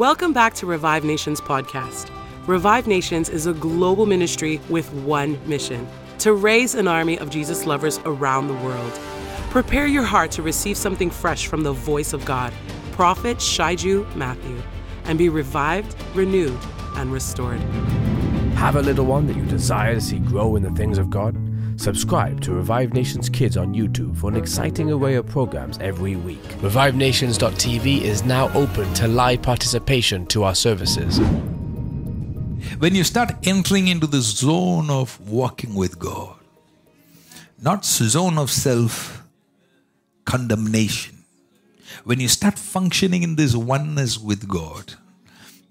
Welcome back to Revive Nations podcast. Revive Nations is a global ministry with one mission to raise an army of Jesus lovers around the world. Prepare your heart to receive something fresh from the voice of God, Prophet Shaiju Matthew, and be revived, renewed, and restored. Have a little one that you desire to see grow in the things of God? Subscribe to Revive Nations Kids on YouTube for an exciting array of programs every week. ReviveNations.tv is now open to live participation to our services. When you start entering into the zone of walking with God, not zone of self condemnation, when you start functioning in this oneness with God,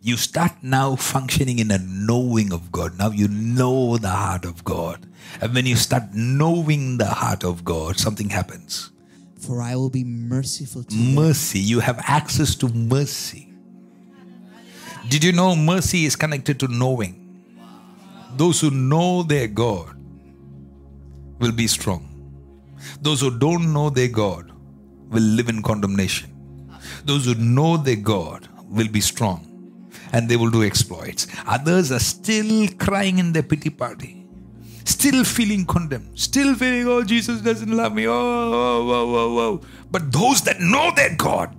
you start now functioning in a knowing of God. Now you know the heart of God. And when you start knowing the heart of God, something happens. For I will be merciful to them. Mercy. You have access to mercy. Did you know mercy is connected to knowing? Those who know their God will be strong. Those who don't know their God will live in condemnation. Those who know their God will be strong and they will do exploits. Others are still crying in their pity party, still feeling condemned, still feeling, oh, Jesus doesn't love me. Oh, oh, oh, oh, oh. oh. But those that know their God,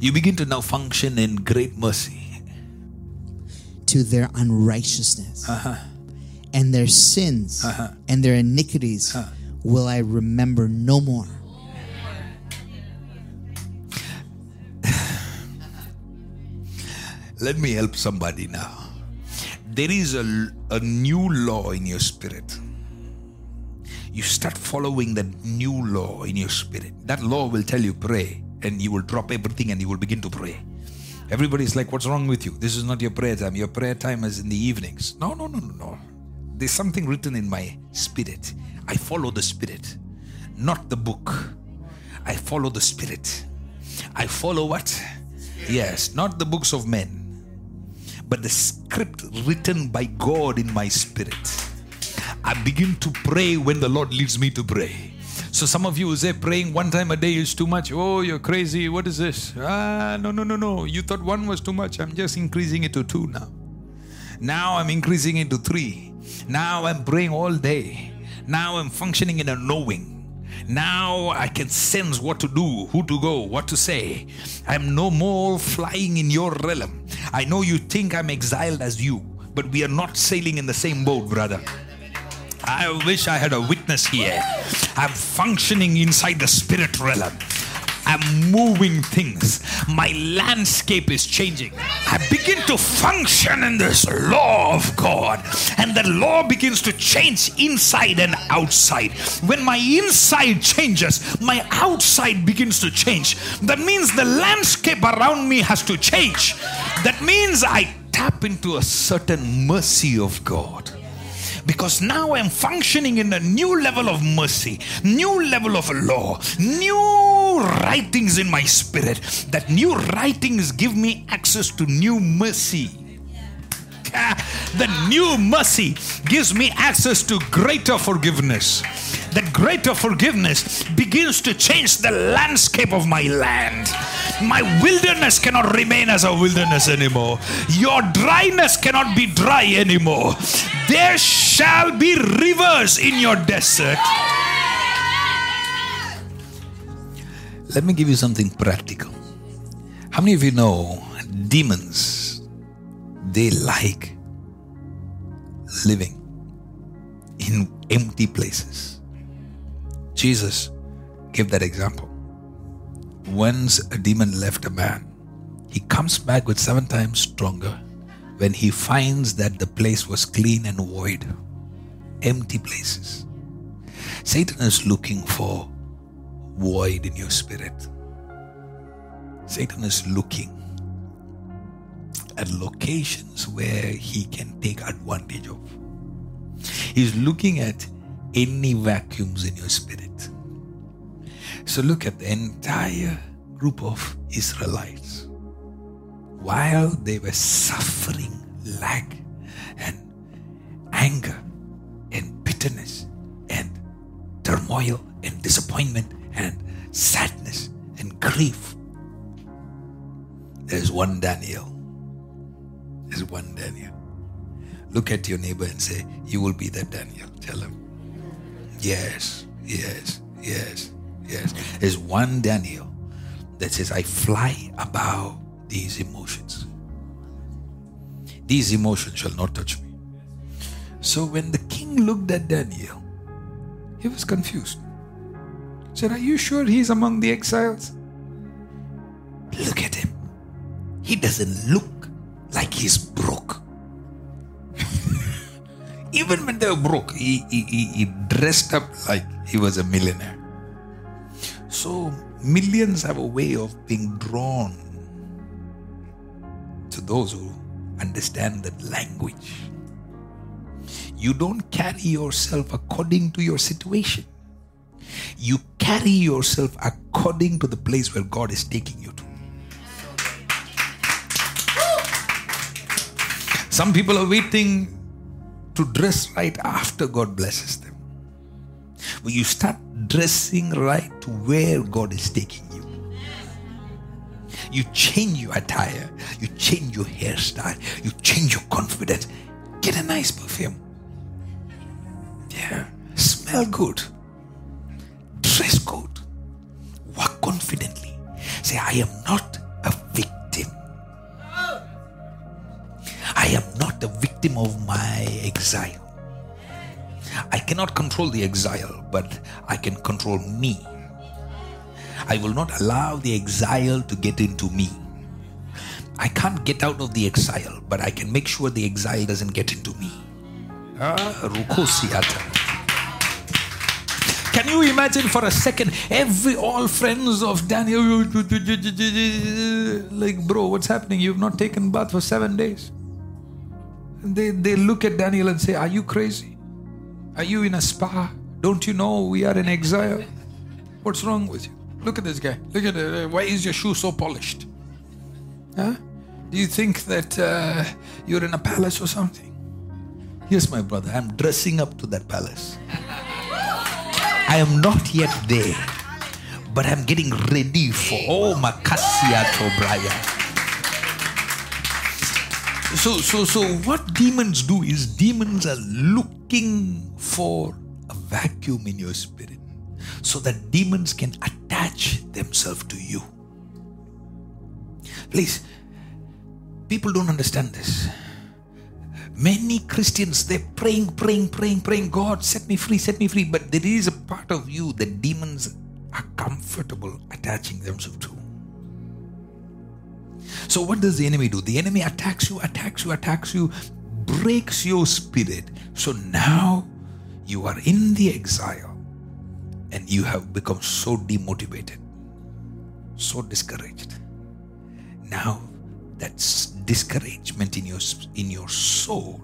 you begin to now function in great mercy. to their unrighteousness uh-huh. and their sins uh-huh. and their iniquities uh-huh. will I remember no more. Let me help somebody now. There is a, a new law in your spirit. You start following that new law in your spirit. That law will tell you pray, and you will drop everything and you will begin to pray. Everybody's like, What's wrong with you? This is not your prayer time. Your prayer time is in the evenings. No, no, no, no, no. There's something written in my spirit. I follow the spirit, not the book. I follow the spirit. I follow what? Yes, not the books of men but the script written by God in my spirit. I begin to pray when the Lord leads me to pray. So some of you will say praying one time a day is too much. Oh, you're crazy. What is this? Ah, no, no, no, no. You thought one was too much. I'm just increasing it to two now. Now I'm increasing it to three. Now I'm praying all day. Now I'm functioning in a knowing. Now I can sense what to do, who to go, what to say. I'm no more flying in your realm. I know you think I'm exiled as you, but we are not sailing in the same boat, brother. I wish I had a witness here. I'm functioning inside the spirit realm. I'm moving things. My landscape is changing. I begin to function in this law of God, and the law begins to change inside and outside. When my inside changes, my outside begins to change. That means the landscape around me has to change. That means I tap into a certain mercy of God because now I'm functioning in a new level of mercy, new level of law, new writings in my spirit. That new writings give me access to new mercy. The new mercy gives me access to greater forgiveness. That greater forgiveness begins to change the landscape of my land. My wilderness cannot remain as a wilderness anymore. Your dryness cannot be dry anymore. There shall be rivers in your desert. Let me give you something practical. How many of you know demons? They like living in empty places. Jesus gave that example. Once a demon left a man, he comes back with seven times stronger when he finds that the place was clean and void, empty places. Satan is looking for void in your spirit. Satan is looking at locations where he can take advantage of. He's looking at any vacuums in your spirit. So look at the entire group of Israelites. While they were suffering lack and anger and bitterness and turmoil and disappointment and sadness and grief, There's one Daniel. There's one Daniel. Look at your neighbor and say, You will be that Daniel. Tell him. Yes, yes, yes, yes. There's one Daniel that says, I fly above these emotions. These emotions shall not touch me. So when the king looked at Daniel, he was confused. He said, Are you sure he's among the exiles? Look at him. He doesn't look like he's broke. Even when they were broke, he, he, he, he dressed up like he was a millionaire. So, millions have a way of being drawn to those who understand that language. You don't carry yourself according to your situation. You carry yourself according to the place where God is taking you to. Some people are waiting to dress right after God blesses them. When you start dressing right to where God is taking you, you change your attire, you change your hairstyle, you change your confidence. Get a nice perfume. Yeah. Smell good. Dress good. Walk confidently. Say, I am not a victim. I am not a victim of my exile. I cannot control the exile, but I can control me. I will not allow the exile to get into me. I can't get out of the exile, but I can make sure the exile doesn't get into me. Ah. Can you imagine for a second every all friends of Daniel like bro what's happening you've not taken bath for 7 days and they they look at Daniel and say are you crazy are you in a spa? Don't you know we are in exile? What's wrong with you? Look at this guy. Look at it why is your shoe so polished? Huh? Do you think that uh, you're in a palace or something? Yes, my brother, I'm dressing up to that palace. I am not yet there, but I'm getting ready for oh Makasia Tobraya. So, so, so, what demons do is demons are looking for a vacuum in your spirit so that demons can attach themselves to you. Please, people don't understand this. Many Christians, they're praying, praying, praying, praying, God, set me free, set me free. But there is a part of you that demons are comfortable attaching themselves to. So, what does the enemy do? The enemy attacks you, attacks you, attacks you, breaks your spirit. So now you are in the exile and you have become so demotivated, so discouraged. Now that's discouragement in your in your soul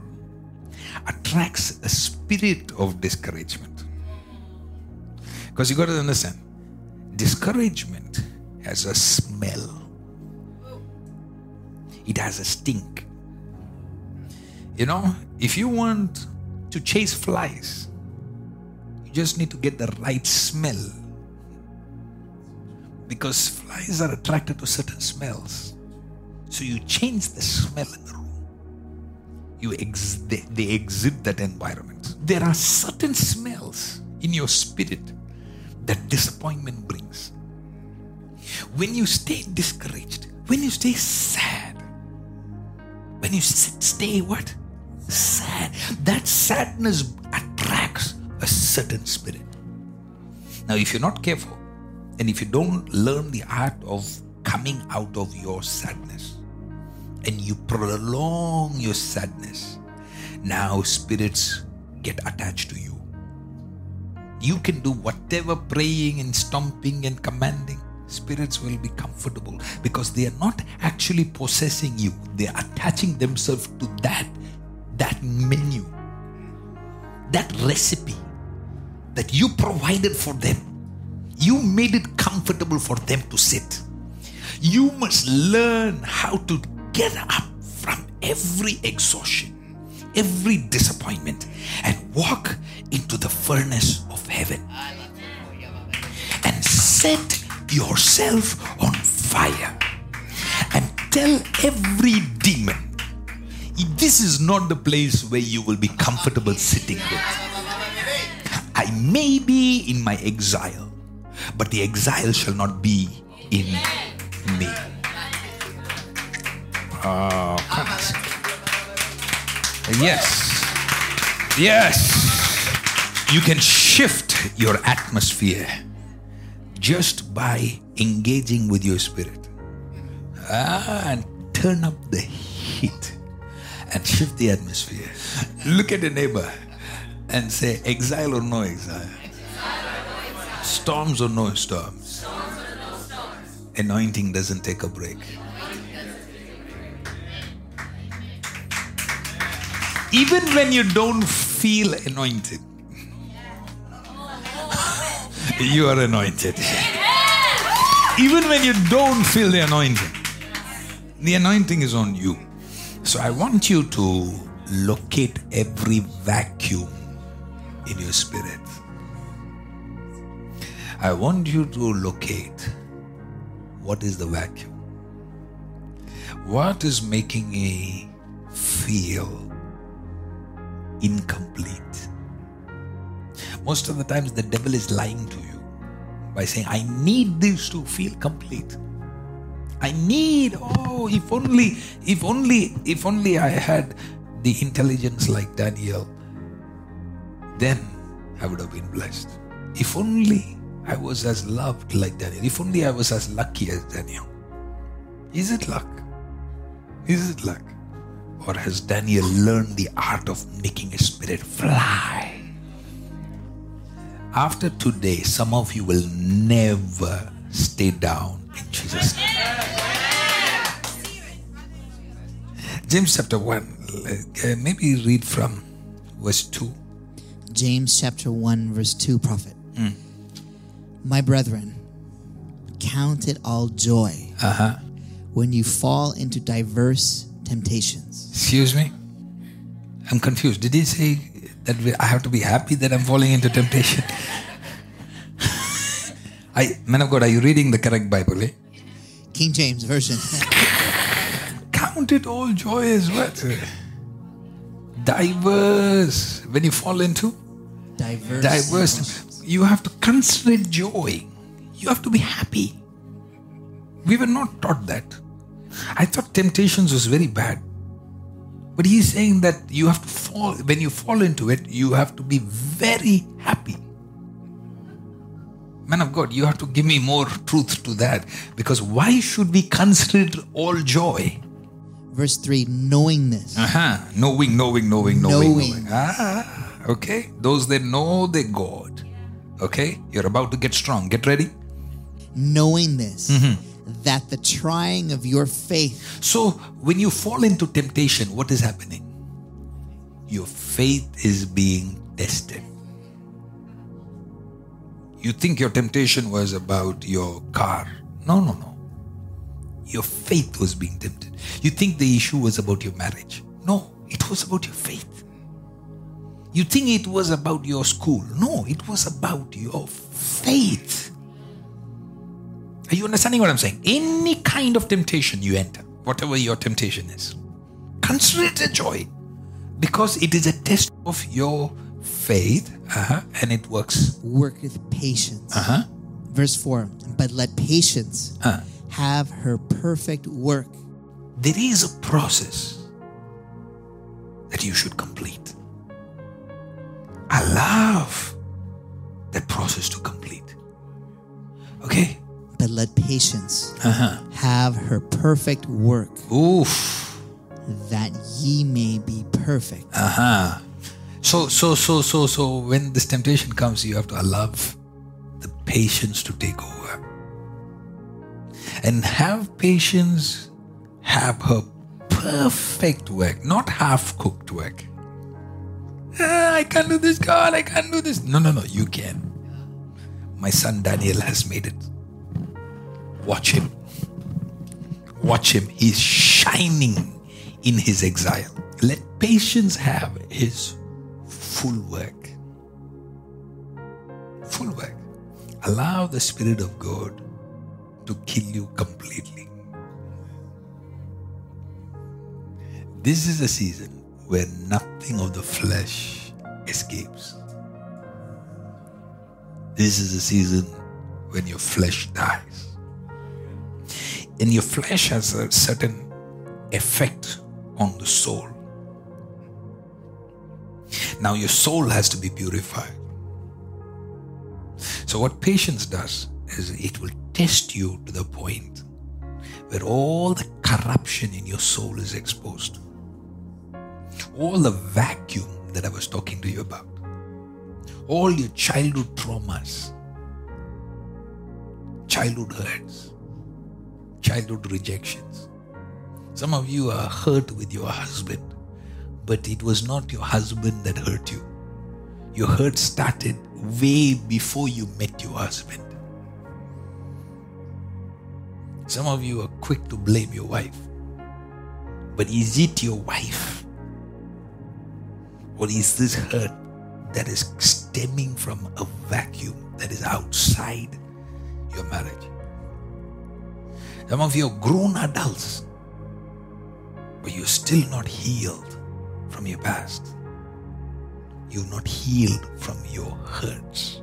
attracts a spirit of discouragement because you got to understand discouragement has a smell it has a stink you know if you want to chase flies you just need to get the right smell because flies are attracted to certain smells so you change the smell in the room. You ex- they, they exit that environment. There are certain smells in your spirit that disappointment brings. When you stay discouraged, when you stay sad, when you stay what? Sad. That sadness attracts a certain spirit. Now, if you're not careful, and if you don't learn the art of coming out of your sadness, and you prolong your sadness, now spirits get attached to you. You can do whatever praying and stomping and commanding. Spirits will be comfortable because they are not actually possessing you. They are attaching themselves to that, that menu, that recipe that you provided for them. You made it comfortable for them to sit. You must learn how to get up from every exhaustion, every disappointment, and walk into the furnace of heaven and set yourself on fire and tell every demon this is not the place where you will be comfortable sitting with. I may be in my exile, but the exile shall not be in me. Oh, yes. Yes. You can shift your atmosphere just by engaging with your spirit. Ah, and turn up the heat and shift the atmosphere. Look at the neighbor and say, exile or no exile? Storms or no storms? Anointing doesn't take a break. Even when you don't feel anointed, you are anointed. Even when you don't feel the anointing, the anointing is on you. So I want you to locate every vacuum in your spirit. I want you to locate what is the vacuum. What is making me feel incomplete? Most of the times, the devil is lying to you by saying, I need this to feel complete. I need, oh, if only, if only, if only I had the intelligence like Daniel, then I would have been blessed. If only I was as loved like Daniel. If only I was as lucky as Daniel. Is it luck? Is it luck? Or has Daniel learned the art of making his spirit fly? After today, some of you will never stay down in Jesus' name. James chapter 1, uh, maybe read from verse 2. James chapter 1, verse 2, prophet. Mm. My brethren, count it all joy Uh-huh. when you fall into diverse temptations. Excuse me? I'm confused. Did he say that we, I have to be happy that I'm falling into temptation? I, man of God, are you reading the correct Bible? Eh? King James Version. Count it all joy as what? Diverse. When you fall into diverse. diverse, you have to consider joy. You have to be happy. We were not taught that. I thought temptations was very bad. But he's saying that you have to fall, when you fall into it, you have to be very happy. Man of God, you have to give me more truth to that. Because why should we consider all joy? Verse 3 knowing this. Uh-huh. Knowing, knowing, knowing, knowing, Knowing. knowing. Ah, okay. Those that know their God. Okay? You're about to get strong. Get ready. Knowing this. Mm-hmm. That the trying of your faith So, when you fall into temptation, what is happening? Your faith is being tested. You think your temptation was about your car. No, no, no. Your faith was being tempted. You think the issue was about your marriage. No, it was about your faith. You think it was about your school. No, it was about your faith. Are you understanding what I'm saying? Any kind of temptation you enter, whatever your temptation is, consider it a joy because it is a test of your faith uh-huh, and it works. Work worketh patience. Uh-huh. Verse 4 But let patience Uh. have her perfect work, There is a process that you should complete. Allow that process to complete. Okay? Let patience Uh-huh. have her perfect work, Oof. that ye may be perfect, Uh-huh. So so so so so when this temptation comes, you have to allow the patience to take over. And have patience have her perfect work, not half cooked work. Ah, I can't do this, God, I can't do this. No, no, no, you can. My son Daniel has made it. Watch him. Watch him. He's shining in his exile. Let patience have his full work. Full work. Allow the Spirit of God to kill you completely. This is a season where nothing of the flesh escapes. This is a season when your flesh dies. And your flesh has a certain effect on the soul. Now, your soul has to be purified. So, what patience does is it will test you to the point where all the corruption in your soul is exposed. All the vacuum that I was talking to you about, all your childhood traumas, childhood hurts, childhood rejections. Some of you are hurt with your husband, but it was not your husband that hurt you. Your hurt started way before you met your husband. Some of you are quick to blame your wife. But is it your wife? Or is this hurt that is stemming from a vacuum that is outside your marriage? Some of you are grown adults, but you're still not healed from your past. You're not healed from your hurts.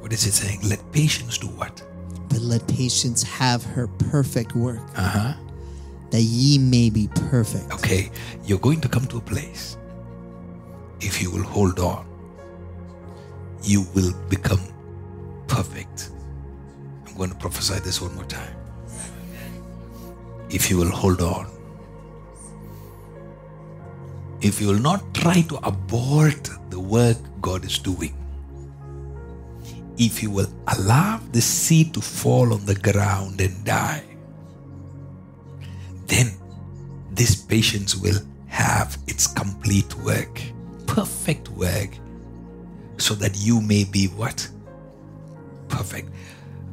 What is it saying? Let patience do what? But let patience have her perfect work, Uh huh. that ye may be perfect. Okay, you're going to come to a place. If you will hold on, you will become perfect. I'm going to prophesy this one more time. If you will hold on, if you will not try to abort the work God is doing, if you will allow the seed to fall on the ground and die, then this patience will have its complete work, perfect work, so that you may be what? Perfect.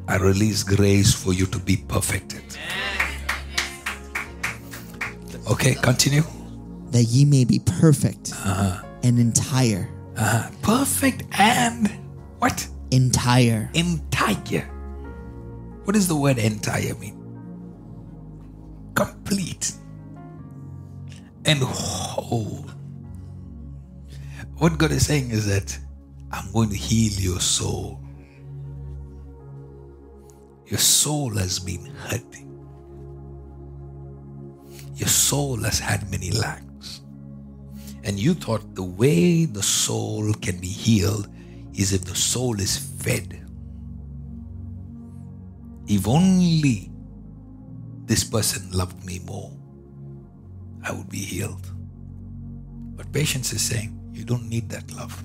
I release grace for you to be perfected. Okay, continue. That ye may be perfect Uh-huh. and entire. Uh, perfect and what? Entire. Entire. What does the word entire mean? Complete and whole. What God is saying is that I'm going to heal your soul. Your soul has been hurting. Your soul has had many lacks. And you thought the way the soul can be healed is if the soul is fed. If only this person loved me more, I would be healed. But patience is saying, you don't need that love.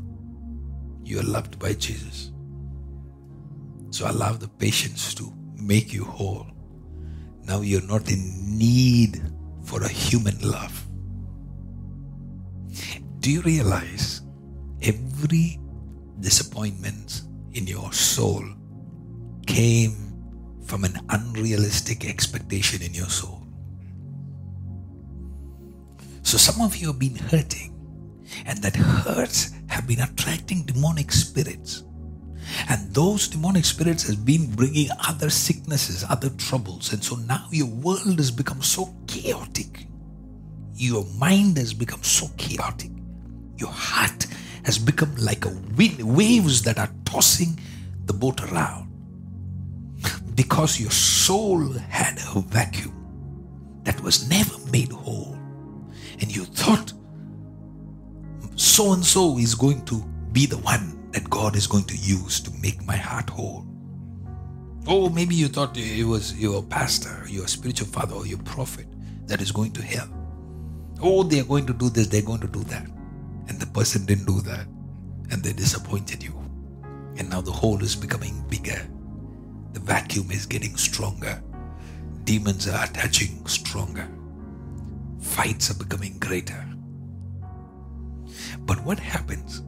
You are loved by Jesus. So allow the patience to make you whole. Now you're not in need for a human love. Do you realize every disappointment in your soul came from an unrealistic expectation in your soul? So some of you have been hurting, and that hurts have been attracting demonic spirits. And those demonic spirits has been bringing other sicknesses, other troubles. And so now your world has become so chaotic. Your mind has become so chaotic. Your heart has become like a wind, waves that are tossing the boat around. Because your soul had a vacuum that was never made whole. And you thought so and so is going to be the one that God is going to use to make my heart whole. Oh, maybe you thought it was your pastor, your spiritual father, or your prophet that is going to help. Oh, they are going to do this, they're going to do that. And the person didn't do that. And they disappointed you. And now the hole is becoming bigger. The vacuum is getting stronger. Demons are attaching stronger. Fights are becoming greater. But what happens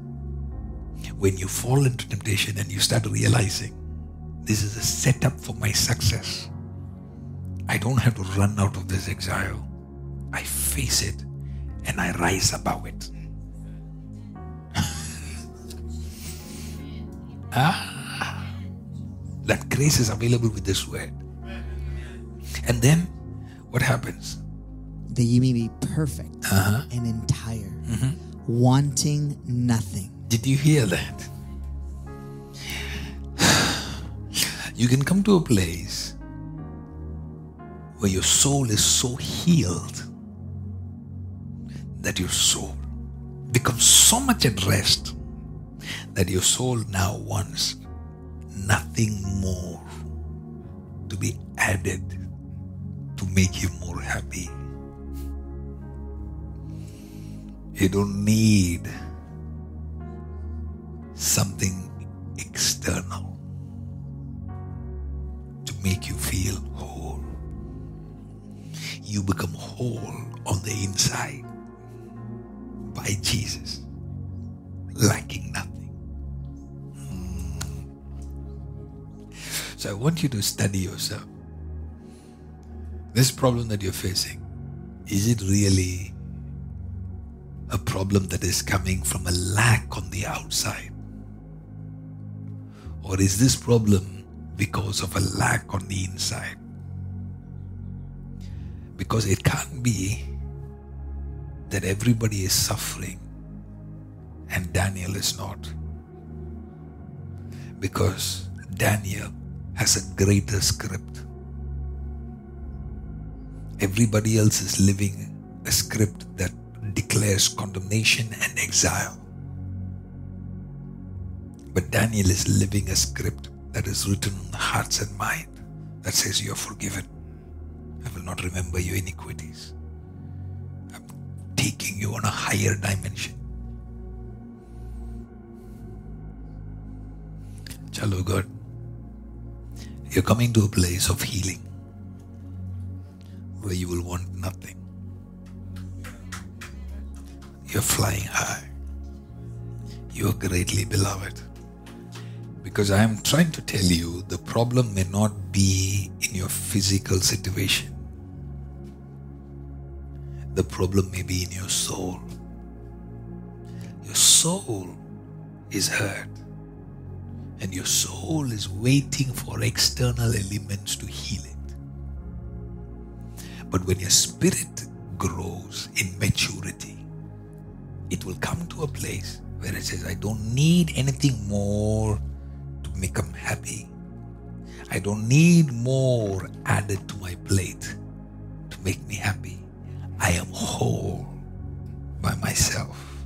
when you fall into temptation and you start realizing this is a setup for my success? I don't have to run out of this exile. I face it and I rise above it. ah, that grace is available with this word. And then what happens? that you may be perfect and entire, wanting nothing. Did you hear that? You can come to a place where your soul is so healed that your soul becomes so much at rest that your soul now wants nothing more to be added to make you more happy. You don't need something external to make you feel whole. You become whole on the inside by Jesus, lacking nothing. Mm. So I want you to study yourself. This problem that you're facing, is it really a problem that is coming from a lack on the outside? Or is this problem because of a lack on the inside? Because it can't be that everybody is suffering and Daniel is not. Because Daniel has a greater script. Everybody else is living a script that declares condemnation and exile. But Daniel is living a script that is written on the hearts and mind that says, You are forgiven. I will not remember your iniquities. I'm taking you on a higher dimension. Chalo God, you're coming to a place of healing where you will want nothing. You're flying high. You are greatly beloved. Because I am trying to tell you the problem may not be in your physical situation, the problem may be in your soul. Your soul is hurt, and your soul is waiting for external elements to heal it. But when your spirit grows in maturity, it will come to a place where it says, I don't need anything more make them happy. I don't need more added to my plate to make me happy. I am whole by myself.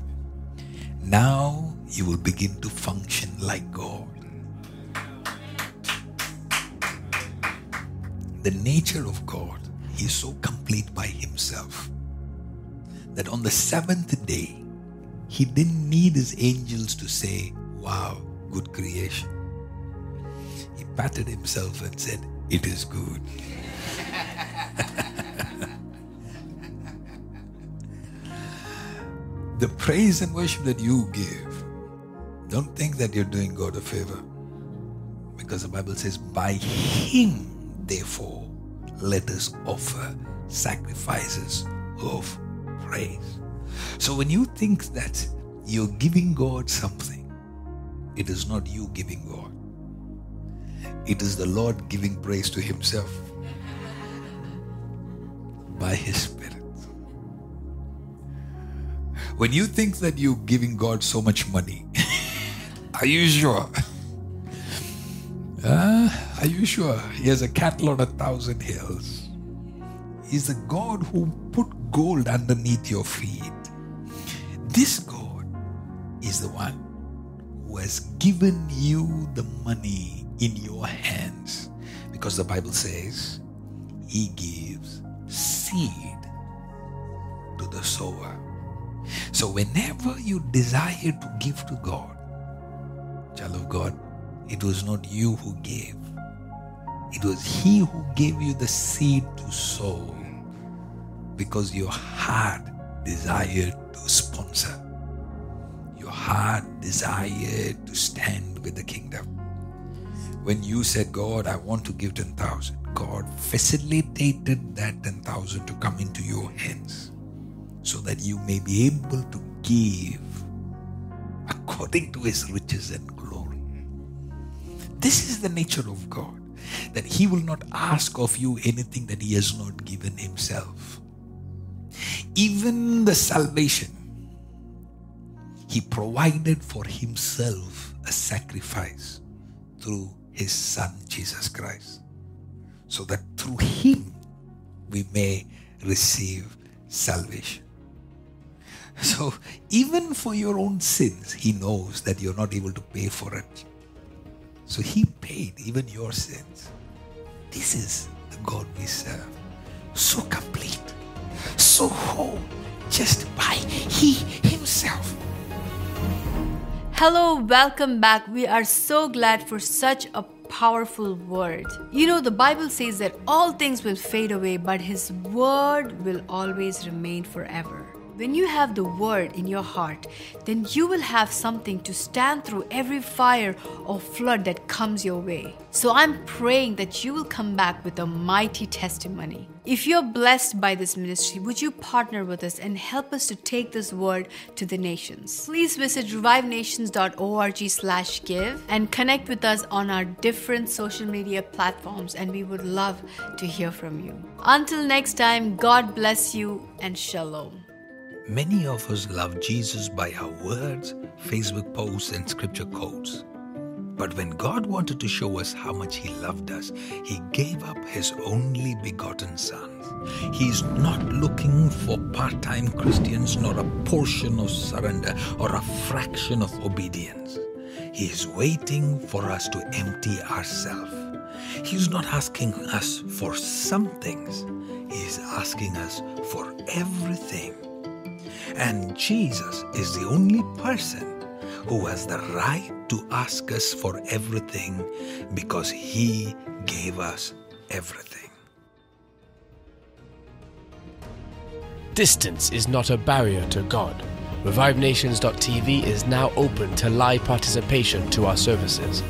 Now you will begin to function like God. The nature of God, He is so complete by Himself that on the seventh day, He didn't need His angels to say, Wow, good creation. He patted Himself and said, It is good. the praise and worship that you give, don't think that you're doing God a favor. Because the Bible says, by Him, therefore, let us offer sacrifices of praise. So when you think that you're giving God something, it is not you giving God, it is the Lord giving praise to Himself by His Spirit. When you think that you're giving God so much money, are you sure? Uh, are you sure? He has a cattle on a thousand hills. He's the God who put gold underneath your feet. This God is the one who has given you the money in your hands. Because the Bible says he gives seed to the sower. So whenever you desire to give to God, child of God, it was not you who gave. It was He who gave you the seed to sow because your heart desired to sponsor. Your heart desired to stand with the kingdom. When you said, God, I want to give 10,000, God facilitated that 10,000 to come into your hands so that you may be able to give according to his riches and glory. This is the nature of God, that he will not ask of you anything that he has not given himself. even the salvation, he provided for himself a sacrifice through his son Jesus Christ, so that through him we may receive salvation. So, even for your own sins, he knows that you're not able to pay for it. So, he paid even your sins. This is the God we serve. So complete, so whole, just by He Himself. Hello, welcome back. We are so glad for such a powerful word. You know, the Bible says that all things will fade away, but His word will always remain forever. When you have the word in your heart, then you will have something to stand through every fire or flood that comes your way. So I'm praying that you will come back with a mighty testimony. If you're blessed by this ministry, would you partner with us and help us to take this word to the nations? Please visit revivenations.org slash give and connect with us on our different social media platforms and we would love to hear from you. Until next time, God bless you and shalom. Many of us love Jesus by our words, Facebook posts, and scripture quotes. But when God wanted to show us how much He loved us, He gave up His only begotten Son. He is not looking for part time Christians nor a portion of surrender or a fraction of obedience. He is waiting for us to empty ourselves. He is not asking us for some things, He is asking us for everything. And Jesus is the only person who has the right to ask us for everything because he gave us everything. Distance is not a barrier to God. ReviveNations.tv is now open to live participation to our services.